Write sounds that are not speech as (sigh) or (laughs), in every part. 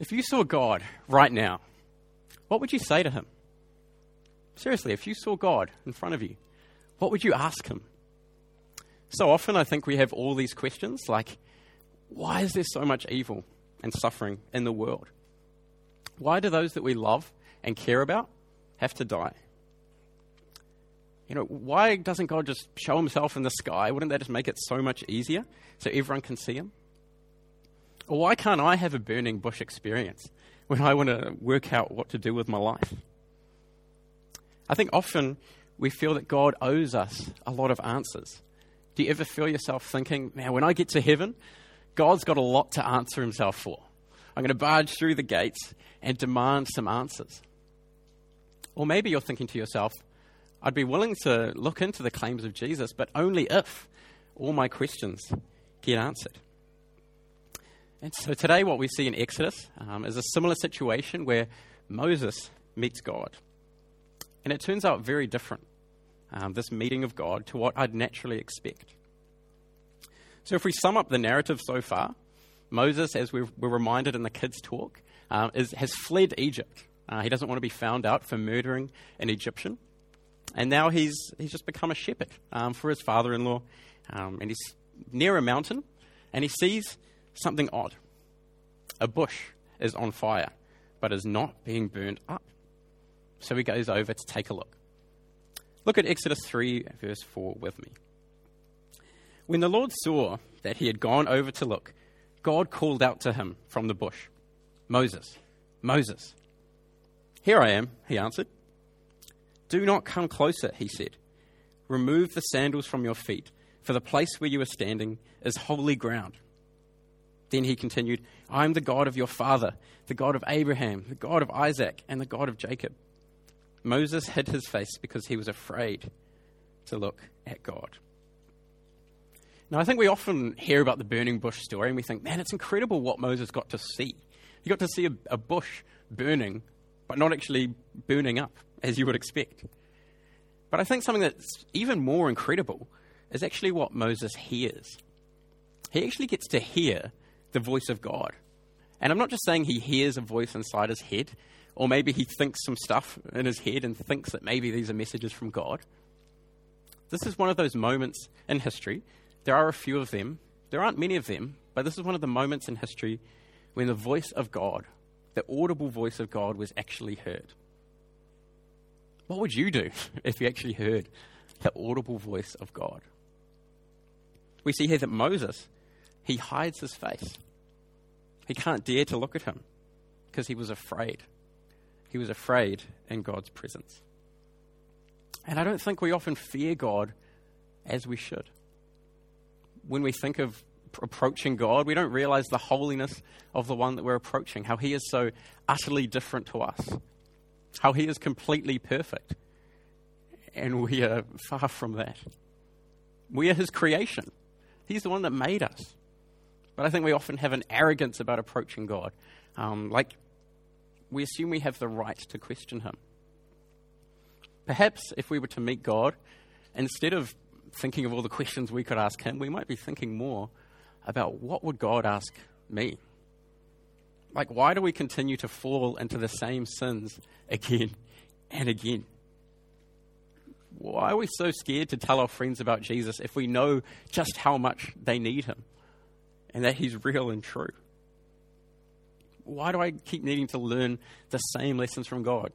If you saw God right now, what would you say to him? Seriously, if you saw God in front of you, what would you ask him? So often, I think we have all these questions like, why is there so much evil and suffering in the world? Why do those that we love and care about have to die? You know, why doesn't God just show himself in the sky? Wouldn't that just make it so much easier so everyone can see him? Why can't I have a burning bush experience when I want to work out what to do with my life? I think often we feel that God owes us a lot of answers. Do you ever feel yourself thinking, man, when I get to heaven, God's got a lot to answer himself for? I'm going to barge through the gates and demand some answers. Or maybe you're thinking to yourself, I'd be willing to look into the claims of Jesus, but only if all my questions get answered. And so today, what we see in Exodus um, is a similar situation where Moses meets God. And it turns out very different, um, this meeting of God, to what I'd naturally expect. So, if we sum up the narrative so far, Moses, as we were reminded in the kids' talk, uh, is, has fled Egypt. Uh, he doesn't want to be found out for murdering an Egyptian. And now he's, he's just become a shepherd um, for his father in law. Um, and he's near a mountain and he sees something odd. A bush is on fire, but is not being burned up. So he goes over to take a look. Look at Exodus 3, verse 4 with me. When the Lord saw that he had gone over to look, God called out to him from the bush Moses, Moses. Here I am, he answered. Do not come closer, he said. Remove the sandals from your feet, for the place where you are standing is holy ground. Then he continued, I am the God of your father, the God of Abraham, the God of Isaac, and the God of Jacob. Moses hid his face because he was afraid to look at God. Now, I think we often hear about the burning bush story and we think, man, it's incredible what Moses got to see. He got to see a, a bush burning, but not actually burning up as you would expect. But I think something that's even more incredible is actually what Moses hears. He actually gets to hear the voice of God. And I'm not just saying he hears a voice inside his head, or maybe he thinks some stuff in his head and thinks that maybe these are messages from God. This is one of those moments in history. There are a few of them. There aren't many of them, but this is one of the moments in history when the voice of God, the audible voice of God, was actually heard. What would you do (laughs) if you actually heard the audible voice of God? We see here that Moses, he hides his face. He can't dare to look at him because he was afraid. He was afraid in God's presence. And I don't think we often fear God as we should. When we think of approaching God, we don't realize the holiness of the one that we're approaching, how he is so utterly different to us how he is completely perfect. And we are far from that. We are his creation. He's the one that made us. But I think we often have an arrogance about approaching God. Um, like, we assume we have the right to question him. Perhaps if we were to meet God, instead of thinking of all the (laughs) questions we could ask him, we might be thinking more about what would God ask me? Like, why do we continue to fall into the same sins again (laughs) and again? Why are we so scared to tell our friends about Jesus if we know just how much they need him and that he's real and true? Why do I keep needing to learn the same lessons from God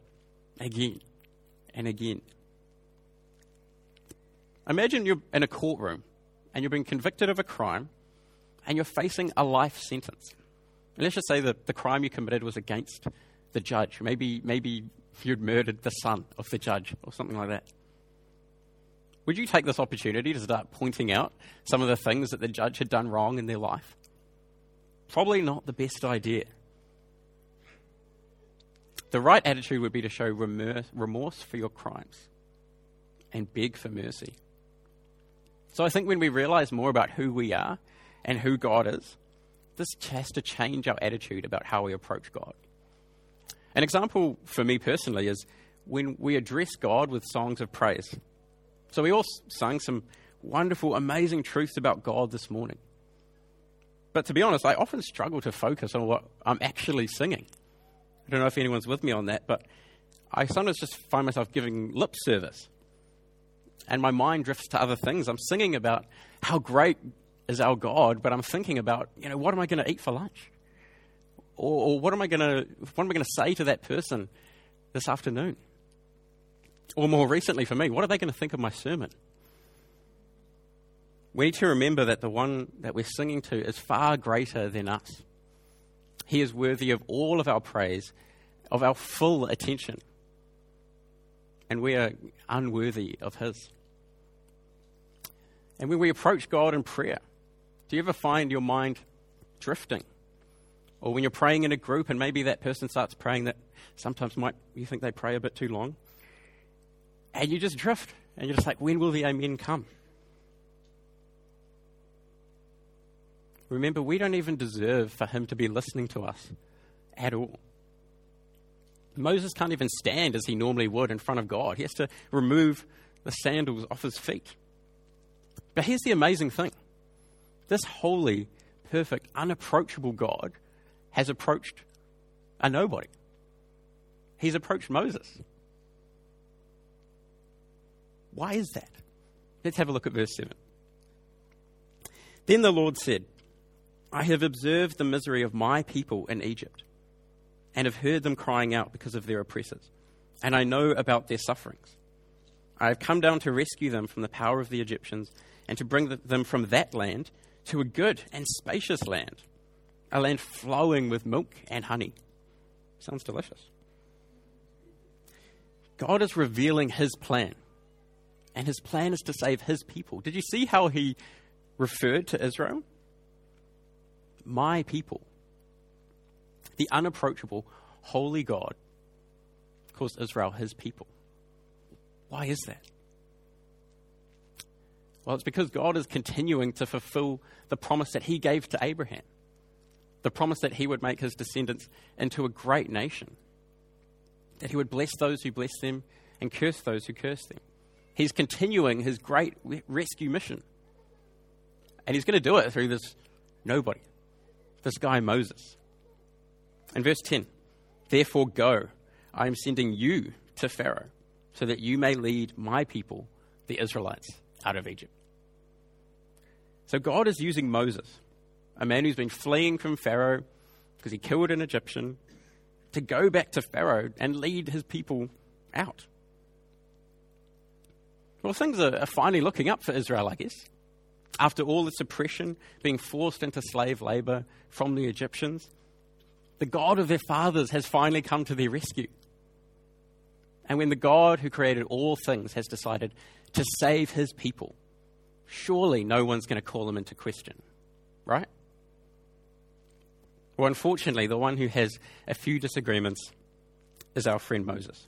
again and again? Imagine you're in a courtroom and you've been convicted of a crime and you're facing a life sentence. Let's just say that the crime you committed was against the judge. Maybe, maybe you'd murdered the son of the judge or something like that. Would you take this opportunity to start pointing out some of the things that the judge had done wrong in their life? Probably not the best idea. The right attitude would be to show remorse for your crimes and beg for mercy. So I think when we realize more about who we are and who God is, this has to change our attitude about how we approach God. An example for me personally is when we address God with songs of praise. So we all sang some wonderful, amazing truths about God this morning. But to be honest, I often struggle to focus on what I'm actually singing. I don't know if anyone's with me on that, but I sometimes just find myself giving lip service. And my mind drifts to other things. I'm singing about how great is our God, but I'm thinking about, you know, what am I going to eat for lunch? Or, or what am I going to what am I going to say to that person this afternoon? Or more recently for me, what are they going to think of my sermon? We need to remember that the one that we're singing to is far greater than us. He is worthy of all of our praise, of our full attention. And we are unworthy of His. And when we approach God in prayer, do you ever find your mind drifting? Or when you're praying in a group and maybe that person starts praying that sometimes might you think they pray a bit too long? And you just drift and you're just like, when will the amen come? Remember, we don't even deserve for him to be listening to us at all. Moses can't even stand as he normally would in front of God. He has to remove the sandals off his feet. But here's the amazing thing this holy, perfect, unapproachable God has approached a nobody. He's approached Moses. Why is that? Let's have a look at verse 7. Then the Lord said, I have observed the misery of my people in Egypt, and have heard them crying out because of their oppressors, and I know about their sufferings. I have come down to rescue them from the power of the Egyptians, and to bring them from that land to a good and spacious land, a land flowing with milk and honey. Sounds delicious. God is revealing his plan, and his plan is to save his people. Did you see how he referred to Israel? my people. The unapproachable, holy God calls Israel his people. Why is that? Well, it's because God is continuing to fulfill the promise that he gave to Abraham the promise that he would make his descendants into a great nation, that he would bless those who bless them and curse those who curse them. He's continuing his great rescue mission. And he's going to do it through this nobody, this guy Moses. In verse 10, therefore go, I am sending you to Pharaoh, so that you may lead my people, the Israelites, out of Egypt. So God is using Moses, a man who's been fleeing from Pharaoh because he killed an Egyptian, to go back to Pharaoh and lead his people out. Well, things are finally looking up for Israel, I guess. After all this oppression, being forced into slave labor from the Egyptians, the God of their fathers has finally come to their rescue. And when the God who created all things has decided to save his people, surely no one's going to call him into question, right? Well, unfortunately, the one who has a few disagreements is our friend Moses.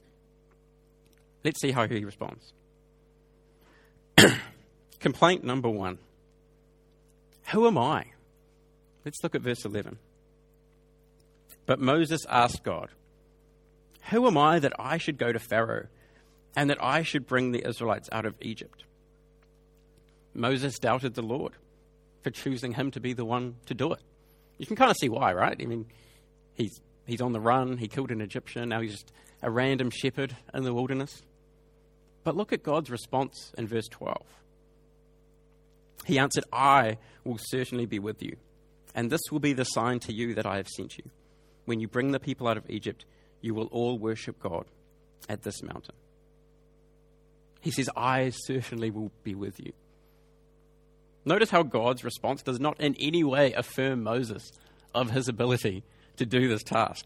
Let's see how he responds. (clears throat) Complaint number one who am I? Let's look at verse 11. But Moses asked God, Who am I that I should go to Pharaoh and that I should bring the Israelites out of Egypt? Moses doubted the Lord for choosing him to be the one to do it. You can kind of see why, right? I mean, he's, he's on the run, he killed an Egyptian, now he's just a random shepherd in the wilderness. But look at God's response in verse 12. He answered, I will certainly be with you, and this will be the sign to you that I have sent you. When you bring the people out of Egypt, you will all worship God at this mountain. He says, I certainly will be with you. Notice how God's response does not in any way affirm Moses of his ability to do this task,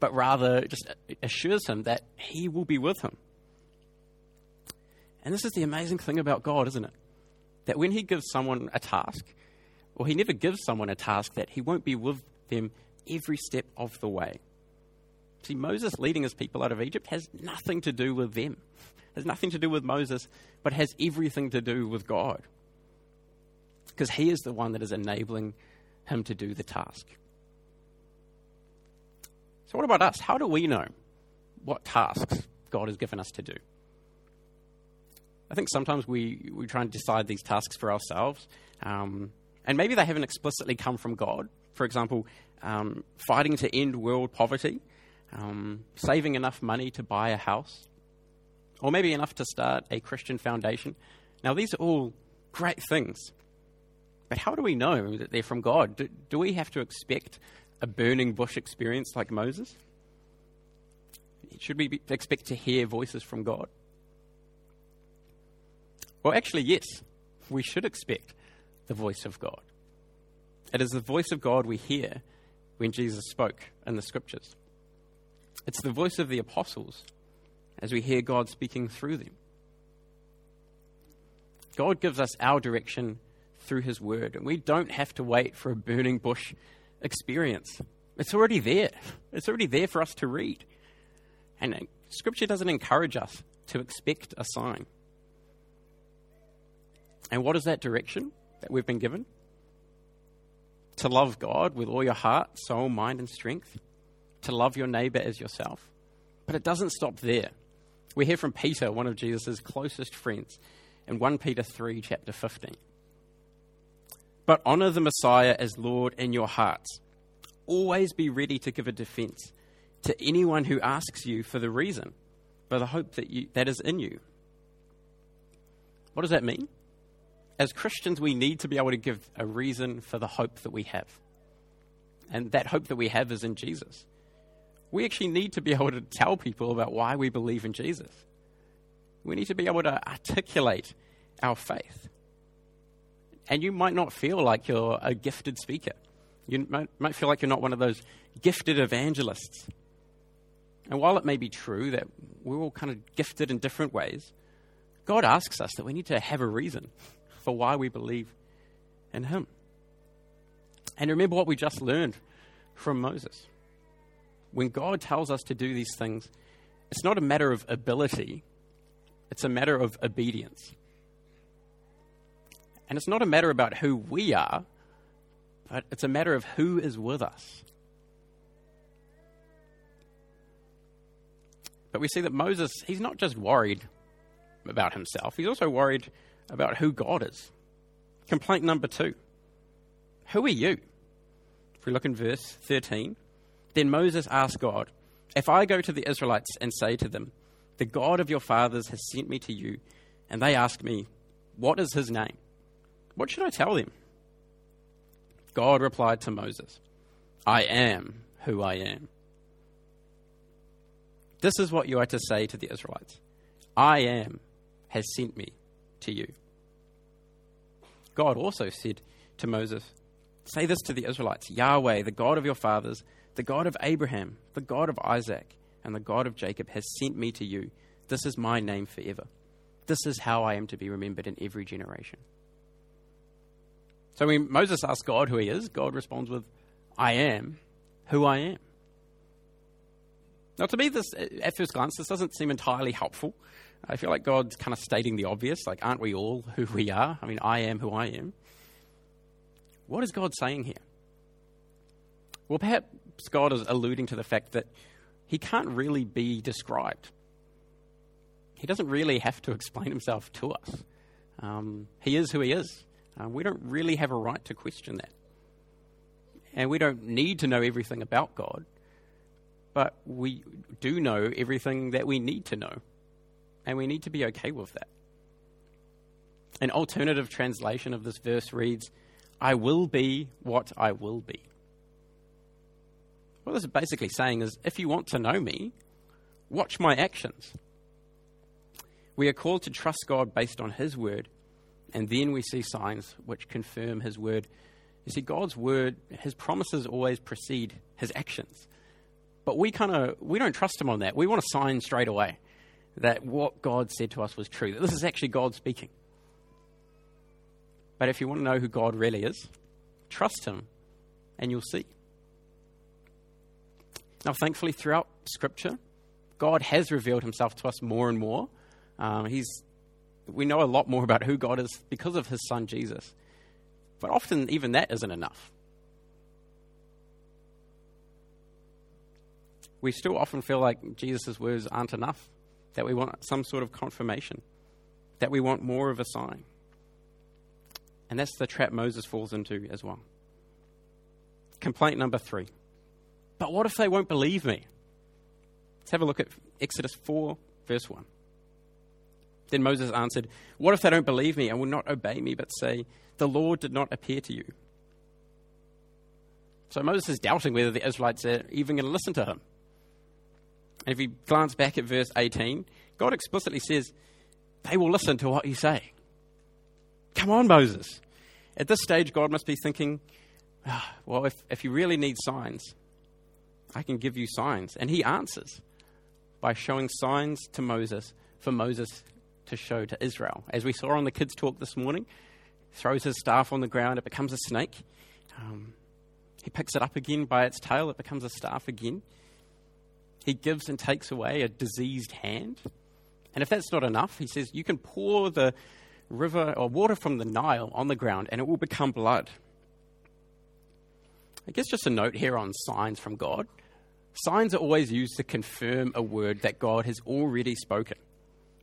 but rather just assures him that he will be with him. And this is the amazing thing about God, isn't it? that when he gives someone a task, or he never gives someone a task that he won't be with them every step of the way. See, Moses leading his people out of Egypt has nothing to do with them, it has nothing to do with Moses, but has everything to do with God. Because he is the one that is enabling him to do the task. So, what about us? How do we know what tasks God has given us to do? I think sometimes we, we try and decide these tasks for ourselves. Um, And maybe they haven't explicitly come from God. For example, um, fighting to end world poverty, um, saving enough money to buy a house, or maybe enough to start a Christian foundation. Now, these are all great things. But how do we know that they're from God? Do, do we have to expect a burning bush experience like Moses? Should we be, expect to hear voices from God? Well, actually, yes, we should expect the voice of God. It is the voice of God we hear when Jesus spoke in the scriptures. It's the voice of the apostles as we hear God speaking through them. God gives us our direction through His Word, and we don't have to wait for a burning bush experience. It's already there. It's already there for us to read. And uh, Scripture doesn't encourage us to expect a sign. And what is that direction that we've been given? To love God with all your heart, soul, mind, and strength. To love your neighbor as yourself. But it doesn't stop there. We hear from Peter, one of Jesus' closest friends, in 1 Peter 3, chapter 15. But honor the Messiah as Lord in your hearts. Always be ready to give a defense to anyone who asks you for the reason, for the hope that, you, that is in you. What does that mean? As Christians, we need to be able to give a reason for the hope that we have. And that hope that we have is in Jesus. We actually need to be able to tell people about why we believe in Jesus. We need to be able to articulate our faith. And you might not feel like you're a gifted speaker. You might, might feel like you're not one of those gifted evangelists. And while it may be true that we're all kind of gifted in different ways, God asks us that we need to have a reason for why we believe in Him. And remember what we just learned from Moses. When God tells us to do these things, it's not a matter of ability, it's a matter of obedience. And it's not a matter about who we are, but it's a matter of who is with us. But we see that Moses, he's not just worried about himself, he's also worried about who God is. Complaint number two Who are you? If we look in verse 13, then Moses asked God, If I go to the Israelites and say to them, The God of your fathers has sent me to you, and they ask me, What is his name? What should I tell them? God replied to Moses, I am who I am. This is what you are to say to the Israelites I am has sent me to you. God also said to Moses, Say this to the Israelites Yahweh, the God of your fathers, the God of Abraham, the God of Isaac, and the God of Jacob has sent me to you. This is my name forever. This is how I am to be remembered in every generation. So when Moses asks God who he is, God responds with, I am who I am. Now, to me, this at first glance, this doesn't seem entirely helpful. I feel like God's kind of stating the obvious, like, aren't we all (laughs) who we are? I mean, I am who I am. What is God saying here? Well, perhaps God is alluding to the fact that he can't really be described. He doesn't really have to explain himself to us. Um, he is who he is. Uh, we don't really have a right to question that. And we don't need to know everything about God, but we do know everything that we need to know. And we need to be okay with that. An alternative translation of this verse reads, I will be what I will be. What this is basically saying is if you want to know me, watch my actions. We are called to trust God based on His word and then we see signs which confirm his word. You see, God's word, his promises always precede his actions. But we kind of we don't trust him on that. We want a sign straight away that what God said to us was true. That this is actually God speaking. But if you want to know who God really is, trust him and you'll see. Now, thankfully, throughout Scripture, God has revealed himself to us more and more. Um, he's we know a lot more about who God is because of his son Jesus. But often, even that isn't enough. We still often feel like Jesus' words aren't enough, that we want some sort of confirmation, that we want more of a sign. And that's the trap Moses falls into as well. Complaint number three. But what if they won't believe me? Let's have a look at Exodus 4, verse 1. Then Moses answered, What if they don't believe me and will not obey me, but say, The Lord did not appear to you? So Moses is doubting whether the Israelites are even going to listen to him. If you glance back at verse 18, God explicitly says, They will listen to what you say. Come on, Moses. At this stage, God must be thinking, oh, Well, if, if you really need signs, I can give you signs. And he answers by showing signs to Moses for Moses to show to Israel. As we saw on the kids' talk this morning, throws his staff on the ground, it becomes a snake. Um, he picks it up again by its tail, it becomes a staff again. He gives and takes away a diseased hand. And if that's not enough, he says, You can pour the river or water from the Nile on the ground and it will become blood. I guess just a note here on signs from God. Signs are always used to confirm a word that God has already spoken.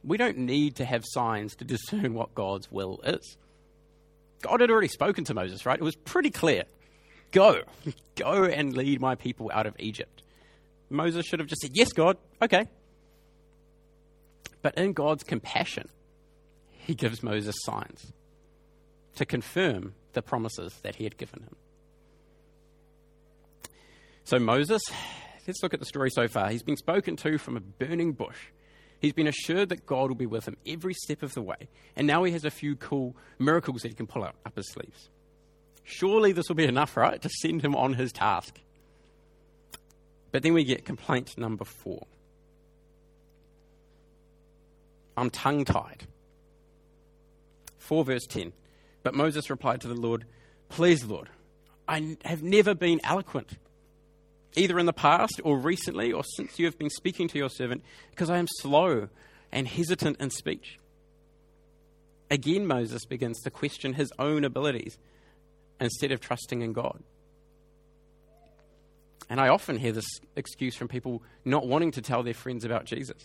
We don't need to have signs to discern what God's will is. God had already spoken to Moses, right? It was pretty clear. Go, (laughs) go and lead my people out of Egypt. Moses should have just said, Yes, God, okay. But in God's compassion, he gives Moses signs to confirm the promises that he had given him. So, Moses, let's look at the story so far. He's been spoken to from a burning bush. He's been assured that God will be with him every step of the way. And now he has a few cool miracles that he can pull out up his sleeves. Surely this will be enough, right, to send him on his task. But then we get complaint number four. I'm tongue tied. 4 verse 10. But Moses replied to the Lord, Please, Lord, I have never been eloquent, either in the past or recently or since you have been speaking to your servant, because I am slow and hesitant in speech. Again, Moses begins to question his own abilities instead of trusting in God. And I often hear this excuse from people not wanting to tell their friends about Jesus,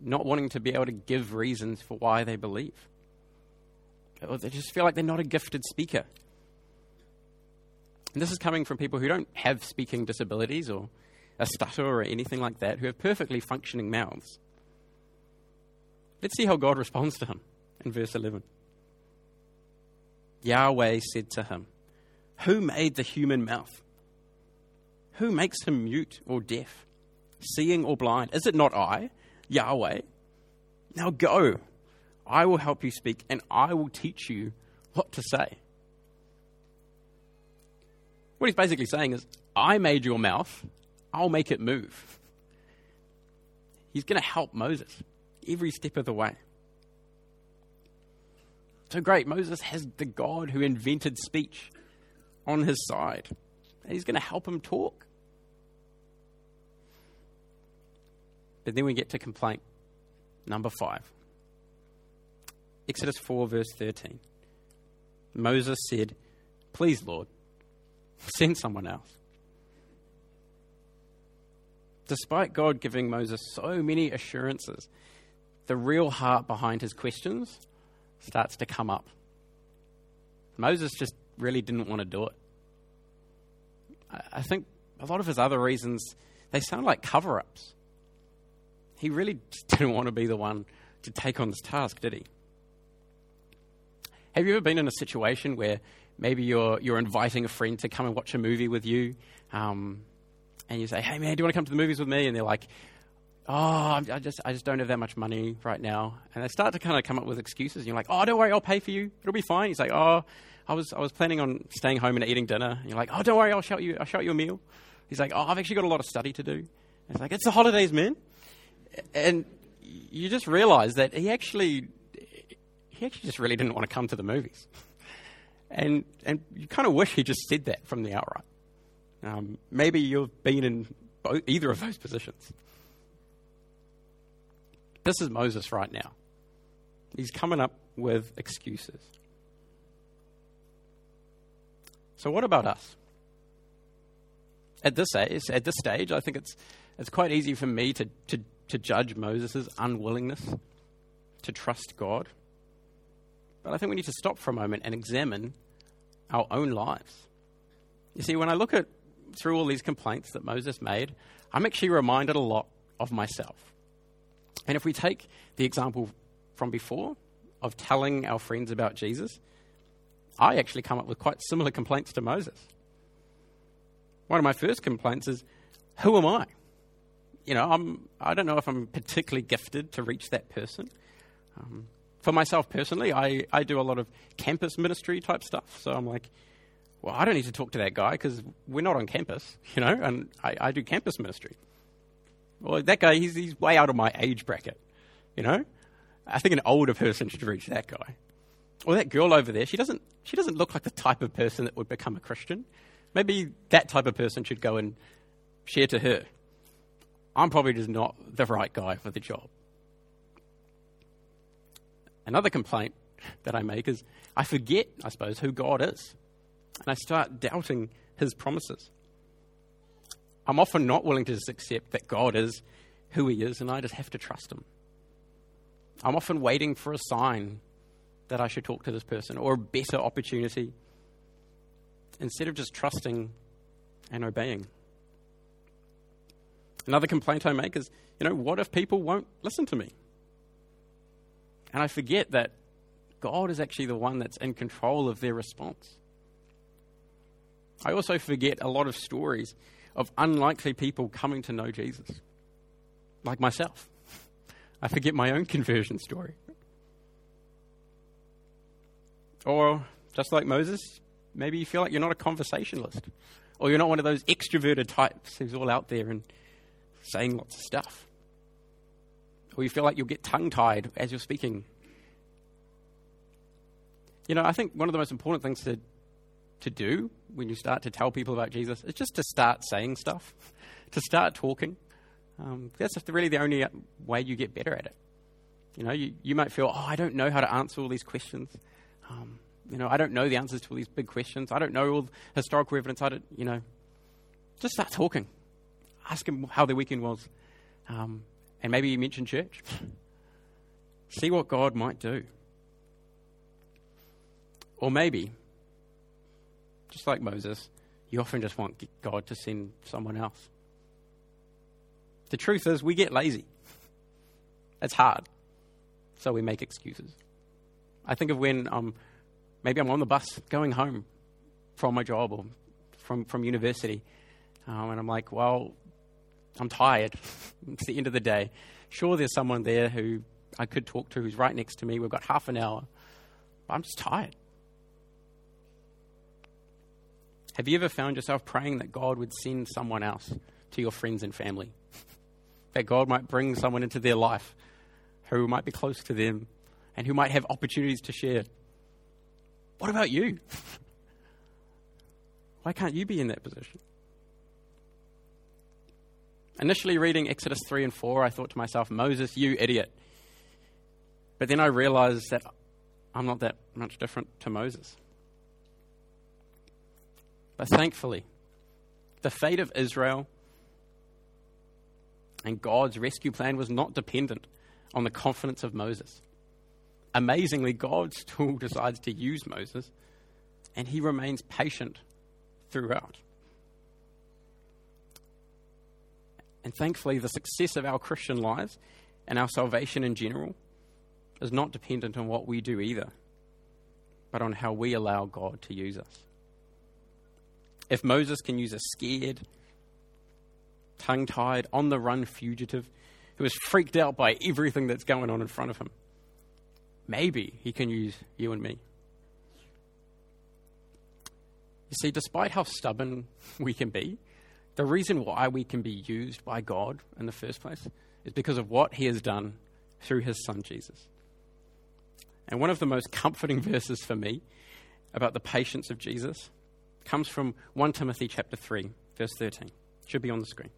not wanting to be able to give reasons for why they believe. Or they just feel like they're not a gifted speaker. And this is coming from people who don't have speaking disabilities or a stutter or anything like that, who have perfectly functioning mouths. Let's see how God responds to him in verse 11. Yahweh said to him, Who made the human mouth? Who makes him mute or deaf, seeing or blind? Is it not I, Yahweh? Now go. I will help you speak, and I will teach you what to say. What he's basically saying is, I made your mouth, I'll make it move. He's going to help Moses every step of the way. So great, Moses has the God who invented speech on his side. And he's going to help him talk. But then we get to complaint number five. Exodus 4, verse 13. Moses said, Please, Lord, send someone else. Despite God giving Moses so many assurances, the real heart behind his questions starts to come up. Moses just really didn't want to do it. I think a lot of his other reasons, they sound like cover ups. He really (laughs) didn't want to be the one to take on this task, did he? Have you ever been in a situation where maybe you're, you're inviting a friend to come and watch a movie with you, um, and you say, hey man, do you want to come to the movies with me? And they're like, oh, I just, I just don't have that much money right now. And they start to kind of come up with excuses. And you're like, oh, don't worry, I'll pay for you. It'll be fine. He's like, oh, I was, I was planning on staying home and eating dinner. And you're like, oh, don't worry, I'll shout you, I'll shout you a meal. He's like, oh, I've actually got a lot of study to do. And it's like, it's the holidays, man. And you just realize that he actually he actually just really didn't want to come to the movies. And, and you kind of wish he just said that from the outright. Um, maybe you've been in both, either of those positions. This is Moses right now. He's coming up with excuses. So, what about us? At this age, at this stage, I think it's it's quite easy for me to to, to judge Moses' unwillingness to trust God But I think we need to stop for a moment and examine our own lives. You see, when I look at through all these complaints that Moses made, I'm actually reminded a lot of myself. And if we take the example from before of telling our friends about Jesus, I actually come up with quite similar complaints to Moses. One of my first complaints is, Who am I? You know, I'm, I don't know if I'm particularly gifted to reach that person. Um, for myself personally, I, I do a lot of campus ministry type stuff. So I'm like, well, I don't need to talk to that guy because we're not on campus, (laughs) you know, and I, I do campus ministry. Well, that guy, he's, he's way out of my age bracket, you know? I think an older person should reach that guy. Or that girl over there, she doesn't, she doesn't look like the type of person that would become a Christian. Maybe that type of person should go and share to her. I'm probably just not the right guy for the job. Another complaint that I make is I forget, I suppose, who God is. And I start doubting his promises. I'm often not willing to just accept that God is who he is and I just have to trust him. I'm often waiting for a sign that I should talk to this person or a better opportunity instead of just trusting and obeying. Another complaint I make is, you know, what if people won't listen to me? And I forget that God is actually the one that's in control of their response. I also forget a lot of stories of unlikely people coming to know Jesus, like myself. I forget my own conversion story. Or, just like Moses, maybe you feel like you're not a conversationalist, or you're not one of those extroverted types who's all out there and saying lots of stuff. Or you feel like you'll get tongue tied as you're speaking. You know, I think one of the most important things to, to do when you start to tell people about Jesus is just to start saying stuff, (laughs) to start talking. Um, that's really the only way you get better at it. You know, you, you might feel, oh, I don't know how to answer all these questions. Um, you know, I don't know the answers to all these big questions. I don't know all the historical evidence. I don't, you know, just start talking. Ask them how their weekend was. Um, and maybe you mention church. See what God might do. Or maybe, just like Moses, you often just want God to send someone else. The truth is, we get lazy. It's hard. So we make excuses. I think of when um, maybe I'm on the bus going home from my job or from, from university, um, and I'm like, well, I'm tired. it's the end of the day. Sure, there's someone there who I could talk to who's right next to me. We've got half an hour. I'm just tired. Have you ever found yourself praying that God would send someone else to your friends and family? (laughs) that God might bring someone into their life who might be close to them and who might have opportunities to share? What about you? (laughs) Why can't you be in that position? Initially, reading Exodus 3 and 4, I thought to myself, Moses, you idiot. But then I realized that I'm not that much different to Moses. But thankfully, the fate of Israel and God's rescue plan was not dependent on the confidence of Moses. Amazingly, God still (laughs) decides to use Moses, and he remains patient throughout. And thankfully, the success of our Christian lives and our salvation in general is not dependent on what we do either, but on how we allow God to use us. If Moses can use a scared, tongue tied, on the run fugitive who is freaked out by everything that's going on in front of him, maybe he can use you and me. You see, despite how stubborn we can be, the reason why we can be used by God in the first place is because of what He has done through His Son Jesus. And one of the most comforting (laughs) verses for me about the patience of Jesus comes from 1 Timothy chapter 3, verse 13. It should be on the screen.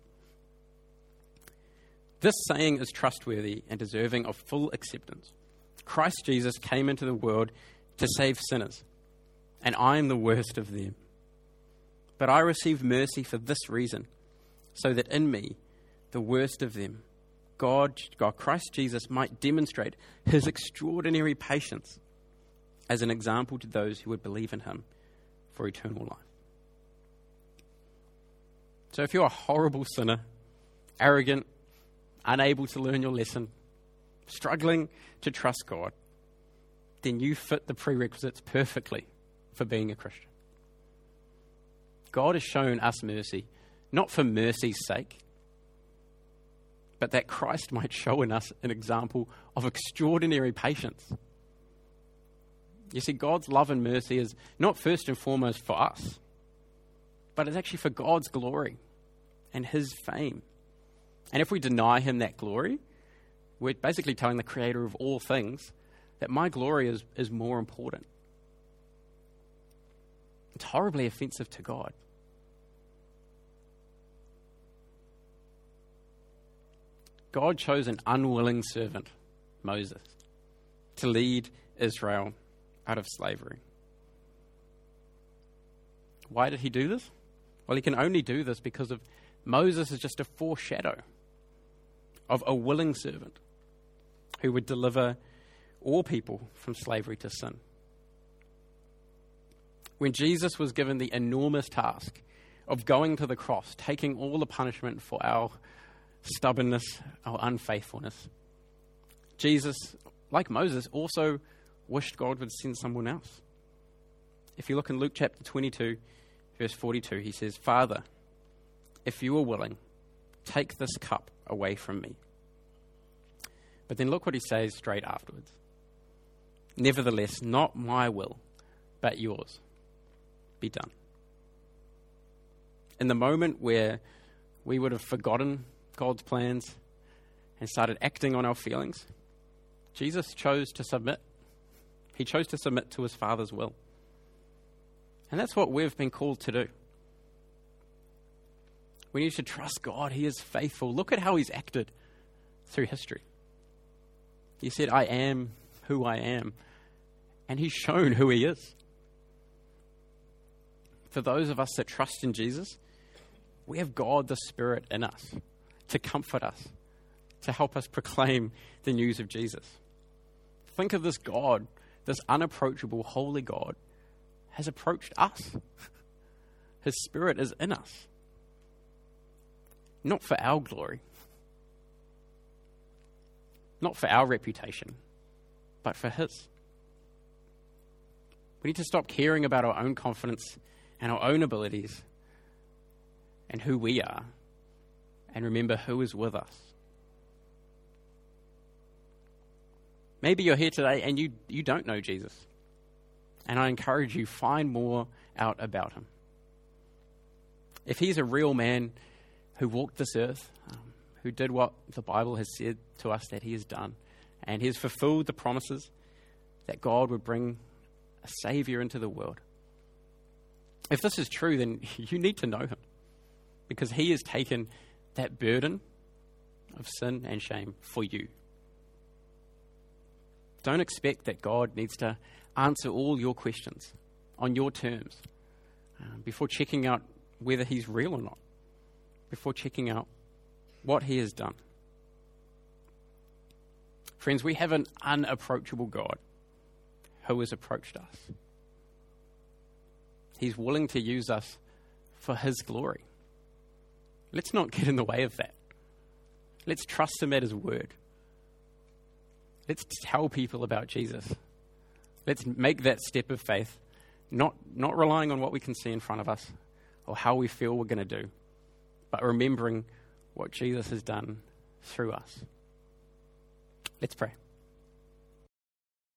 This saying is trustworthy and deserving of full acceptance. Christ Jesus came into the world to save sinners, and I am the worst of them. But I received mercy for this reason, so that in me, the worst of them, God, God, Christ Jesus, might demonstrate his extraordinary patience as an example to those who would believe in him for eternal life. So if you're a horrible sinner, arrogant, unable to learn your lesson, struggling to trust God, then you fit the prerequisites perfectly for being a Christian. God has shown us mercy, not for mercy's sake, but that Christ might show in us an example of extraordinary patience. You see, God's love and mercy is not first and foremost for us, but it's actually for God's glory and His fame. And if we deny Him that glory, we're basically telling the Creator of all things that my glory is, is more important. It's horribly offensive to God. God chose an unwilling servant, Moses, to lead Israel out of slavery. Why did he do this? Well, he can only do this because of Moses is just a foreshadow of a willing servant who would deliver all people from slavery to sin. When Jesus was given the enormous task of going to the cross, taking all the punishment for our stubbornness, our unfaithfulness, Jesus, like Moses, also wished God would send someone else. If you look in Luke chapter 22, verse 42, he says, Father, if you are willing, take this cup away from me. But then look what he says straight afterwards. Nevertheless, not my will, but yours be done. In the moment where we would have forgotten God's plans and started acting on our feelings, Jesus chose to submit he chose to submit to his Father's will. And that's what we've been called to do. We need to trust God. He is faithful. Look at how he's acted through history. He said, I am who I am. And he's shown who he is. For those of us that trust in Jesus, we have God the Spirit in us to comfort us, to help us proclaim the news of Jesus. Think of this God this unapproachable, holy God has approached us. His Spirit is in us. Not for our glory, not for our reputation, but for His. We need to stop caring about our own confidence and our own abilities and who we are and remember who is with us. Maybe you're here today and you, you don't know Jesus. And I encourage you, find more out about him. If he's a real man who walked this earth, um, who did what the Bible has said to us that he has done, and he's fulfilled the promises that God would bring a Savior into the world. If this is true, then (laughs) you need to know him because he has taken that burden of sin and shame for you. Don't expect that God needs to answer all your questions on your terms uh, before checking out whether He's real or not, before checking out what He has done. Friends, we have an unapproachable God who has approached us. He's willing to use us for His glory. Let's not get in the way of that. Let's trust Him at His word. Let's tell people about Jesus. Let's make that step of faith, not, not relying on what we can see in front of us or how we feel we're going to do, but remembering what Jesus has done through us. Let's pray.